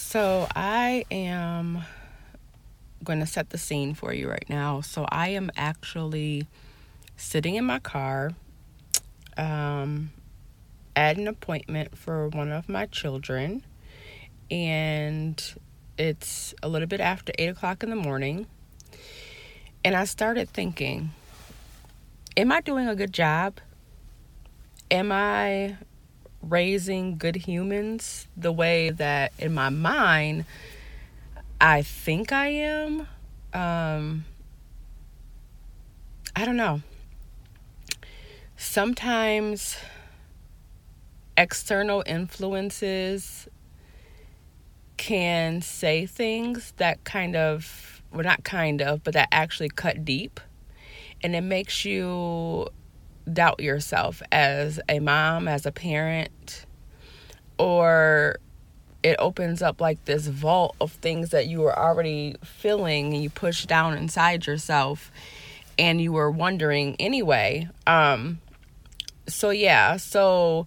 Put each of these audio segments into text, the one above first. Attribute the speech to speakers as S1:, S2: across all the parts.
S1: So I am going to set the scene for you right now. So I am actually sitting in my car um, at an appointment for one of my children, and it's a little bit after eight o'clock in the morning. And I started thinking, am I doing a good job? Am I raising good humans the way that in my mind I think I am? Um, I don't know. Sometimes external influences can say things that kind of, well, not kind of, but that actually cut deep. And it makes you doubt yourself as a mom, as a parent, or it opens up like this vault of things that you were already feeling and you push down inside yourself and you were wondering anyway. Um, so, yeah, so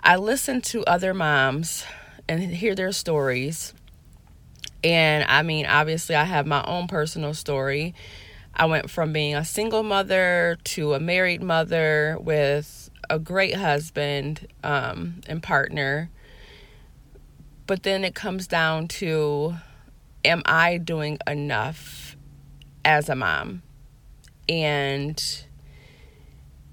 S1: I listen to other moms and hear their stories. And I mean, obviously, I have my own personal story. I went from being a single mother to a married mother with a great husband um, and partner. But then it comes down to am I doing enough as a mom? And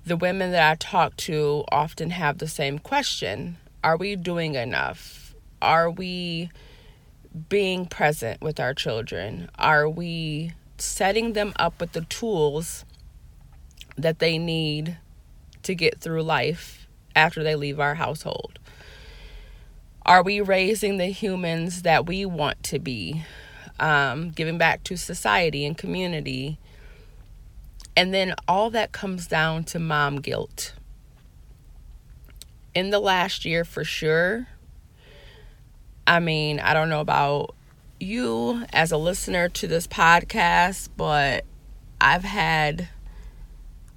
S1: the women that I talk to often have the same question Are we doing enough? Are we being present with our children? Are we setting them up with the tools that they need to get through life after they leave our household? Are we raising the humans that we want to be, um, giving back to society and community? And then all that comes down to mom guilt. In the last year, for sure, I mean, I don't know about you as a listener to this podcast, but I've had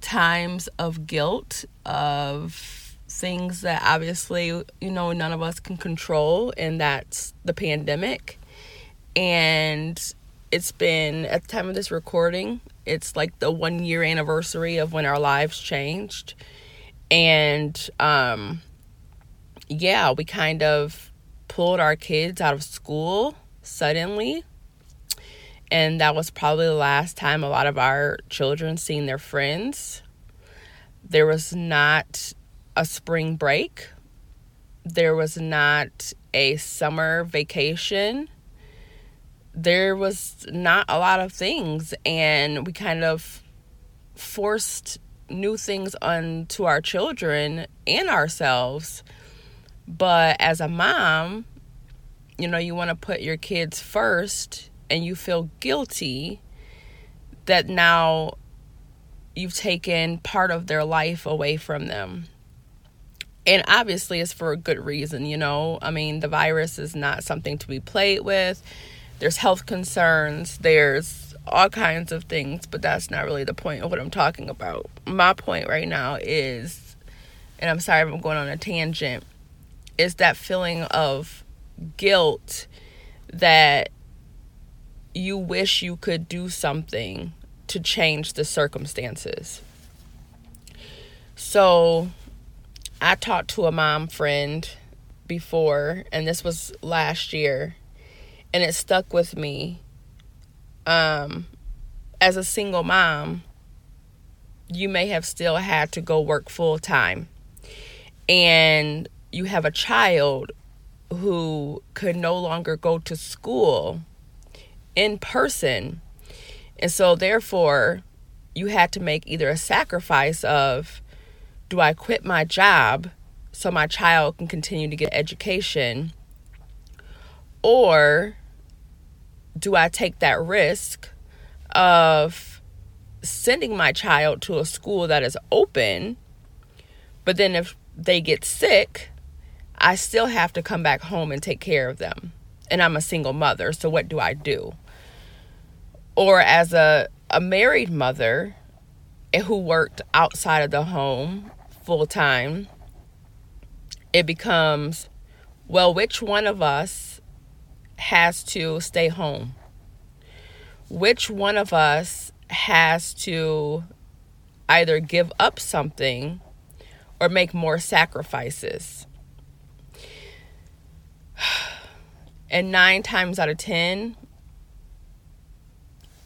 S1: times of guilt of things that obviously, you know, none of us can control, and that's the pandemic. And it's been, at the time of this recording, it's like the one year anniversary of when our lives changed. And, um, yeah, we kind of pulled our kids out of school suddenly. And that was probably the last time a lot of our children seen their friends. There was not a spring break. There was not a summer vacation. There was not a lot of things and we kind of forced new things onto our children and ourselves but as a mom, you know, you want to put your kids first and you feel guilty that now you've taken part of their life away from them. And obviously, it's for a good reason, you know. I mean, the virus is not something to be played with. There's health concerns, there's all kinds of things, but that's not really the point of what I'm talking about. My point right now is, and I'm sorry if I'm going on a tangent, is that feeling of guilt that you wish you could do something to change the circumstances. So, I talked to a mom friend before, and this was last year, and it stuck with me. Um, as a single mom, you may have still had to go work full time. And you have a child who could no longer go to school in person. And so, therefore, you had to make either a sacrifice of do I quit my job so my child can continue to get education? Or do I take that risk of sending my child to a school that is open, but then if they get sick, I still have to come back home and take care of them. And I'm a single mother, so what do I do? Or as a, a married mother who worked outside of the home full time, it becomes well, which one of us has to stay home? Which one of us has to either give up something or make more sacrifices? And nine times out of ten,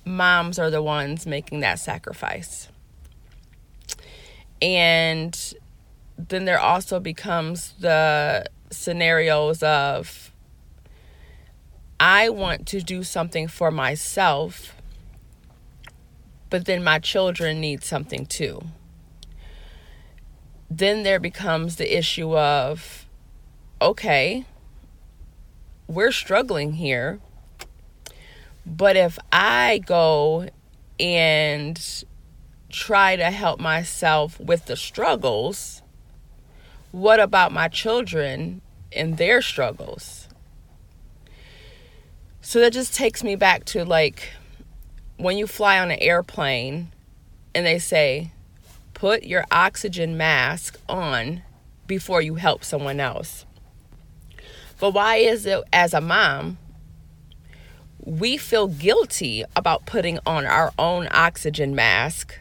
S1: moms are the ones making that sacrifice. And then there also becomes the scenarios of I want to do something for myself, but then my children need something too. Then there becomes the issue of okay, we're struggling here. But if I go and try to help myself with the struggles, what about my children and their struggles? So that just takes me back to like when you fly on an airplane and they say, put your oxygen mask on before you help someone else. But why is it as a mom, we feel guilty about putting on our own oxygen mask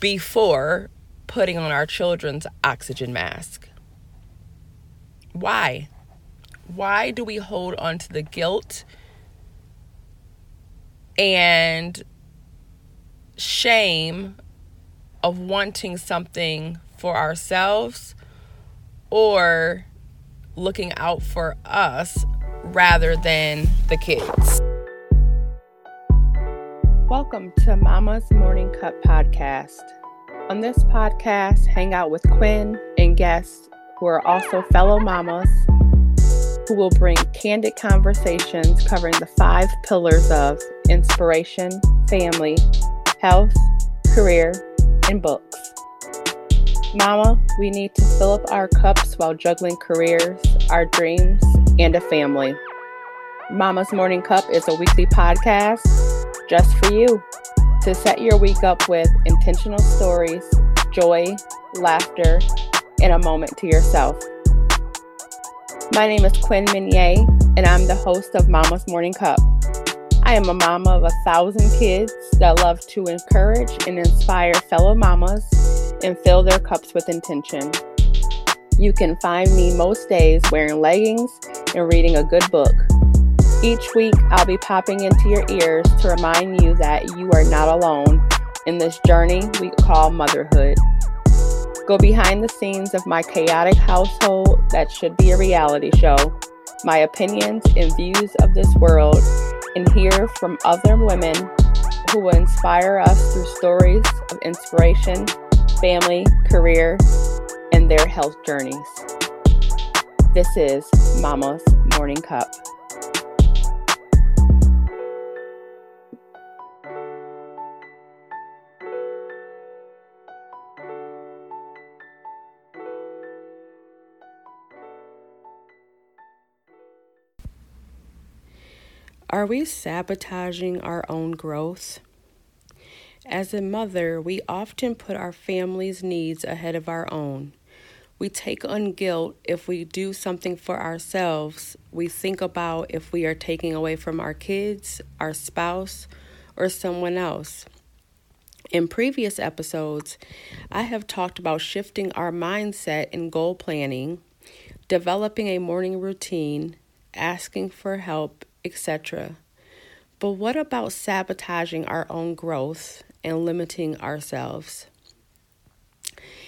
S1: before putting on our children's oxygen mask? Why? Why do we hold on to the guilt and shame of wanting something for ourselves or looking out for us rather than the kids. Welcome to Mama's Morning Cup podcast. On this podcast, hang out with Quinn and guests who are also fellow mamas who will bring candid conversations covering the five pillars of inspiration, family, health, career, and books. Mama, we need to fill up our cups while juggling careers, our dreams, and a family. Mama's Morning Cup is a weekly podcast just for you to set your week up with intentional stories, joy, laughter, and a moment to yourself. My name is Quinn Minier, and I'm the host of Mama's Morning Cup. I am a mama of a thousand kids that love to encourage and inspire fellow mamas and fill their cups with intention. You can find me most days wearing leggings and reading a good book. Each week, I'll be popping into your ears to remind you that you are not alone in this journey we call motherhood. Go behind the scenes of my chaotic household that should be a reality show, my opinions and views of this world, and hear from other women who will inspire us through stories of inspiration family, career, and their health journeys. This is Mama's Morning Cup. Are we sabotaging our own growth? As a mother, we often put our family's needs ahead of our own. We take on guilt if we do something for ourselves. We think about if we are taking away from our kids, our spouse, or someone else. In previous episodes, I have talked about shifting our mindset in goal planning, developing a morning routine, asking for help, etc. But what about sabotaging our own growth and limiting ourselves.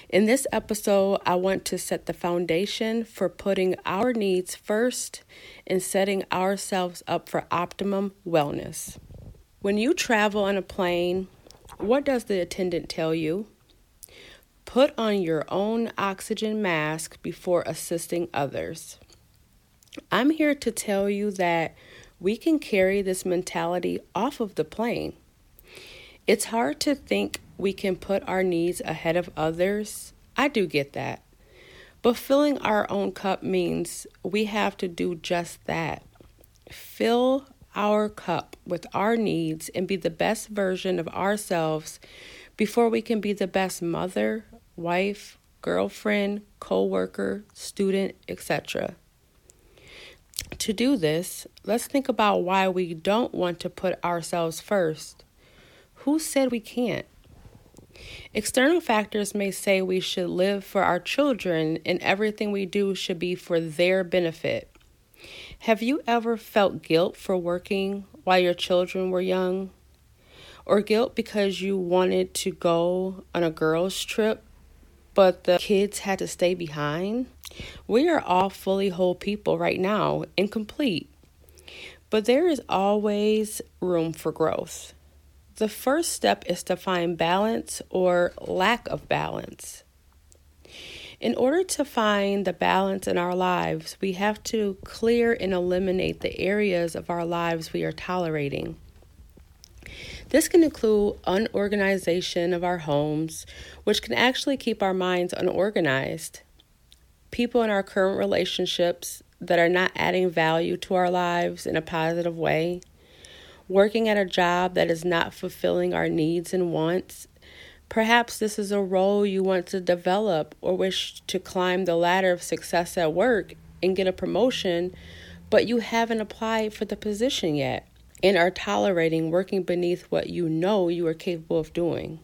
S1: In this episode, I want to set the foundation for putting our needs first and setting ourselves up for optimum wellness. When you travel on a plane, what does the attendant tell you? Put on your own oxygen mask before assisting others. I'm here to tell you that we can carry this mentality off of the plane. It's hard to think we can put our needs ahead of others. I do get that. But filling our own cup means we have to do just that. Fill our cup with our needs and be the best version of ourselves before we can be the best mother, wife, girlfriend, co-worker, student, etc. To do this, let's think about why we don't want to put ourselves first. Who said we can't? External factors may say we should live for our children and everything we do should be for their benefit. Have you ever felt guilt for working while your children were young? Or guilt because you wanted to go on a girls' trip, but the kids had to stay behind? We are all fully whole people right now, incomplete. But there is always room for growth. The first step is to find balance or lack of balance. In order to find the balance in our lives, we have to clear and eliminate the areas of our lives we are tolerating. This can include unorganization of our homes, which can actually keep our minds unorganized. People in our current relationships that are not adding value to our lives in a positive way working at a job that is not fulfilling our needs and wants. Perhaps this is a role you want to develop or wish to climb the ladder of success at work and get a promotion, but you haven't applied for the position yet and are tolerating working beneath what you know you are capable of doing.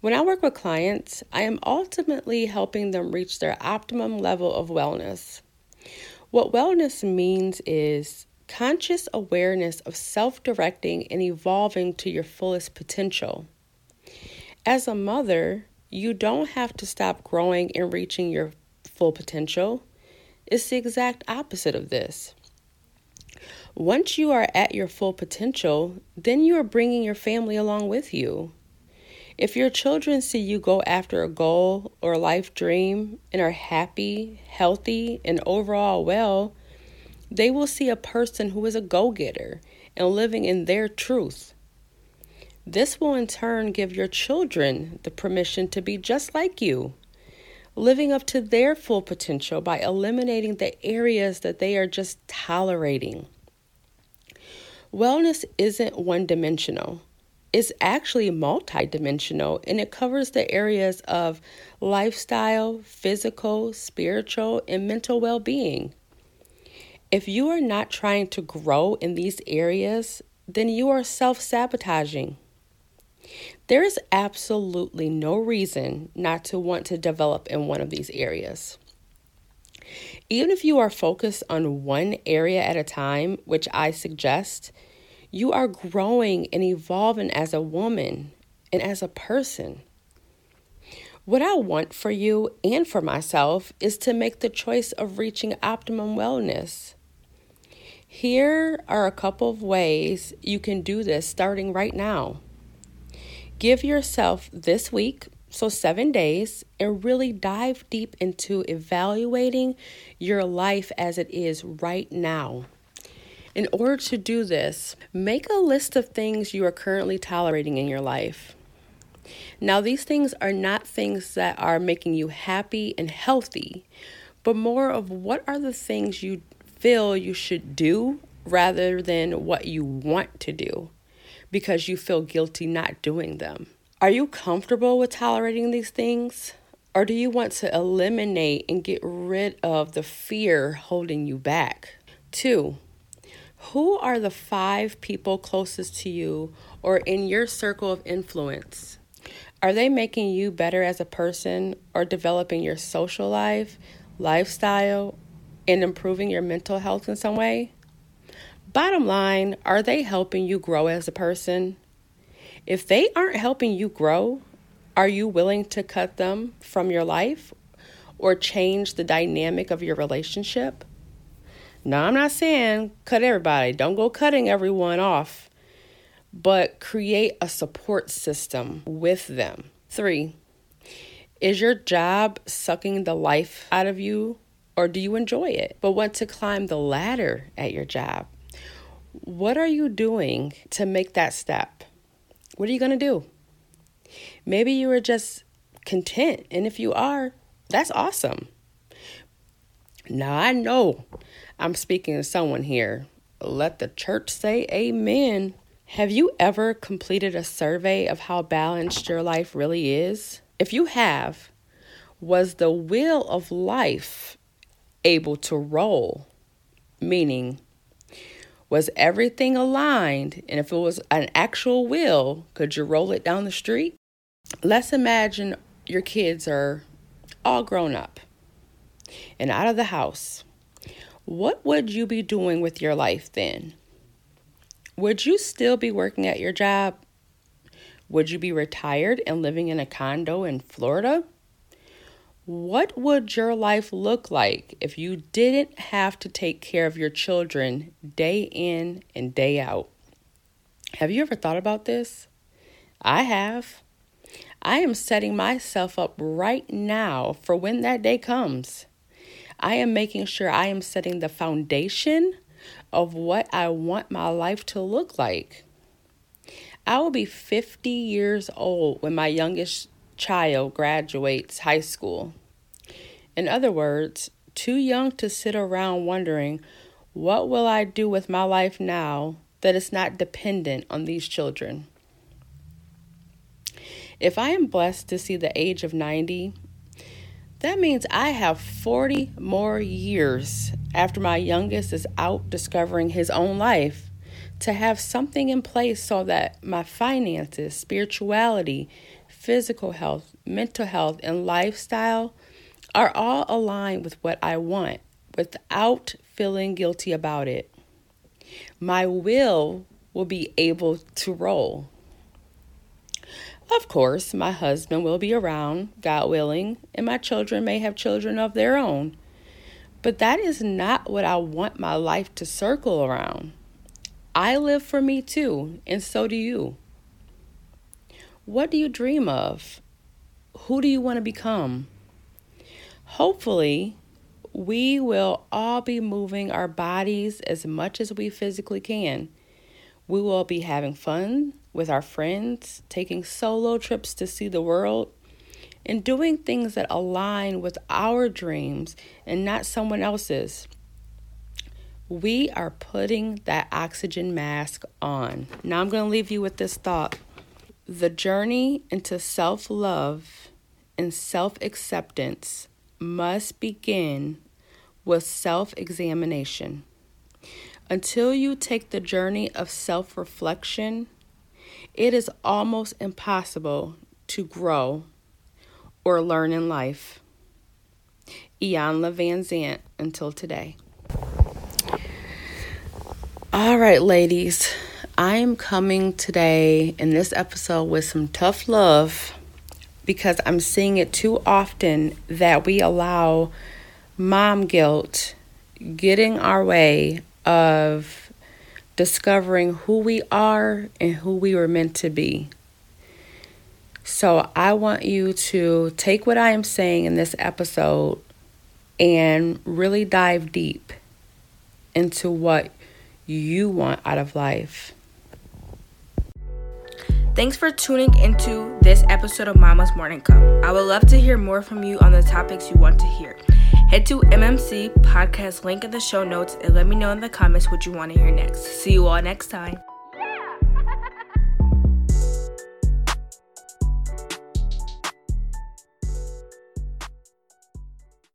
S1: When I work with clients, I am ultimately helping them reach their optimum level of wellness. What wellness means is conscious awareness of self directing and evolving to your fullest potential. As a mother, you don't have to stop growing and reaching your full potential. It's the exact opposite of this. Once you are at your full potential, then you are bringing your family along with you. If your children see you go after a goal or a life dream and are happy, healthy, and overall well, they will see a person who is a go getter and living in their truth. This will in turn give your children the permission to be just like you, living up to their full potential by eliminating the areas that they are just tolerating. Wellness isn't one dimensional. It's actually multidimensional and it covers the areas of lifestyle, physical, spiritual, and mental well being. If you are not trying to grow in these areas, then you are self sabotaging. There is absolutely no reason not to want to develop in one of these areas. Even if you are focused on one area at a time, which I suggest, you are growing and evolving as a woman and as a person. What I want for you and for myself is to make the choice of reaching optimum wellness. Here are a couple of ways you can do this starting right now. Give yourself this week, so seven days, and really dive deep into evaluating your life as it is right now. In order to do this, make a list of things you are currently tolerating in your life. Now, these things are not things that are making you happy and healthy, but more of what are the things you feel you should do rather than what you want to do because you feel guilty not doing them. Are you comfortable with tolerating these things? Or do you want to eliminate and get rid of the fear holding you back? Two, who are the five people closest to you or in your circle of influence? Are they making you better as a person or developing your social life, lifestyle, and improving your mental health in some way? Bottom line, are they helping you grow as a person? If they aren't helping you grow, are you willing to cut them from your life or change the dynamic of your relationship? No, I'm not saying cut everybody. Don't go cutting everyone off, but create a support system with them. Three, is your job sucking the life out of you or do you enjoy it but want to climb the ladder at your job? What are you doing to make that step? What are you going to do? Maybe you are just content, and if you are, that's awesome. Now, I know I'm speaking to someone here. Let the church say amen. Have you ever completed a survey of how balanced your life really is? If you have, was the wheel of life able to roll Meaning, was everything aligned? And if it was an actual wheel, could you roll it down the street? Let's imagine your kids are all grown up and out of the house. What would you be doing with your life then? Would you still be working at your job? Would you be retired and living in a condo in Florida? What would your life look like if you didn't have to take care of your children day in and day out? Have you ever thought about this? I have. I am setting myself up right now for when that day comes. I am making sure I am setting the foundation of what I want my life to look like. I will be 50 years old when my youngest child graduates high school. In other words, too young to sit around wondering, what will I do with my life now that is not dependent on these children? If I am blessed to see the age of 90, that means I have 40 more years after my youngest is out discovering his own life to have something in place so that my finances, spirituality, physical health, mental health, and lifestyle are all aligned with what I want without feeling guilty about it. My will will be able to roll. Of course, my husband will be around, God willing, and my children may have children of their own. But that is not what I want my life to circle around. I live for me too, and so do you. What do you dream of? Who do you want to become? Hopefully, we will all be moving our bodies as much as we physically can. We will be having fun with our friends, taking solo trips to see the world, and doing things that align with our dreams and not someone else's we are putting that oxygen mask on. Now, I'm going to leave you with this thought. The journey into self love and self acceptance must begin with self examination. Until you take the journey of self reflection, it is almost impossible to grow or learn in life. Iyanla Vanzant until today. All right, ladies, I am coming today in this episode with some tough love because I'm seeing it too often that we allow mom guilt getting our way of discovering who we are and who we were meant to be. So, I want you to take what I am saying in this episode and really dive deep into what you want out of life.
S2: Thanks for tuning into this episode of Mama's Morning Cup. I would love to hear more from you on the topics you want to hear. Head to MMC podcast link in the show notes and let me know in the comments what you want to hear next. See you all next time.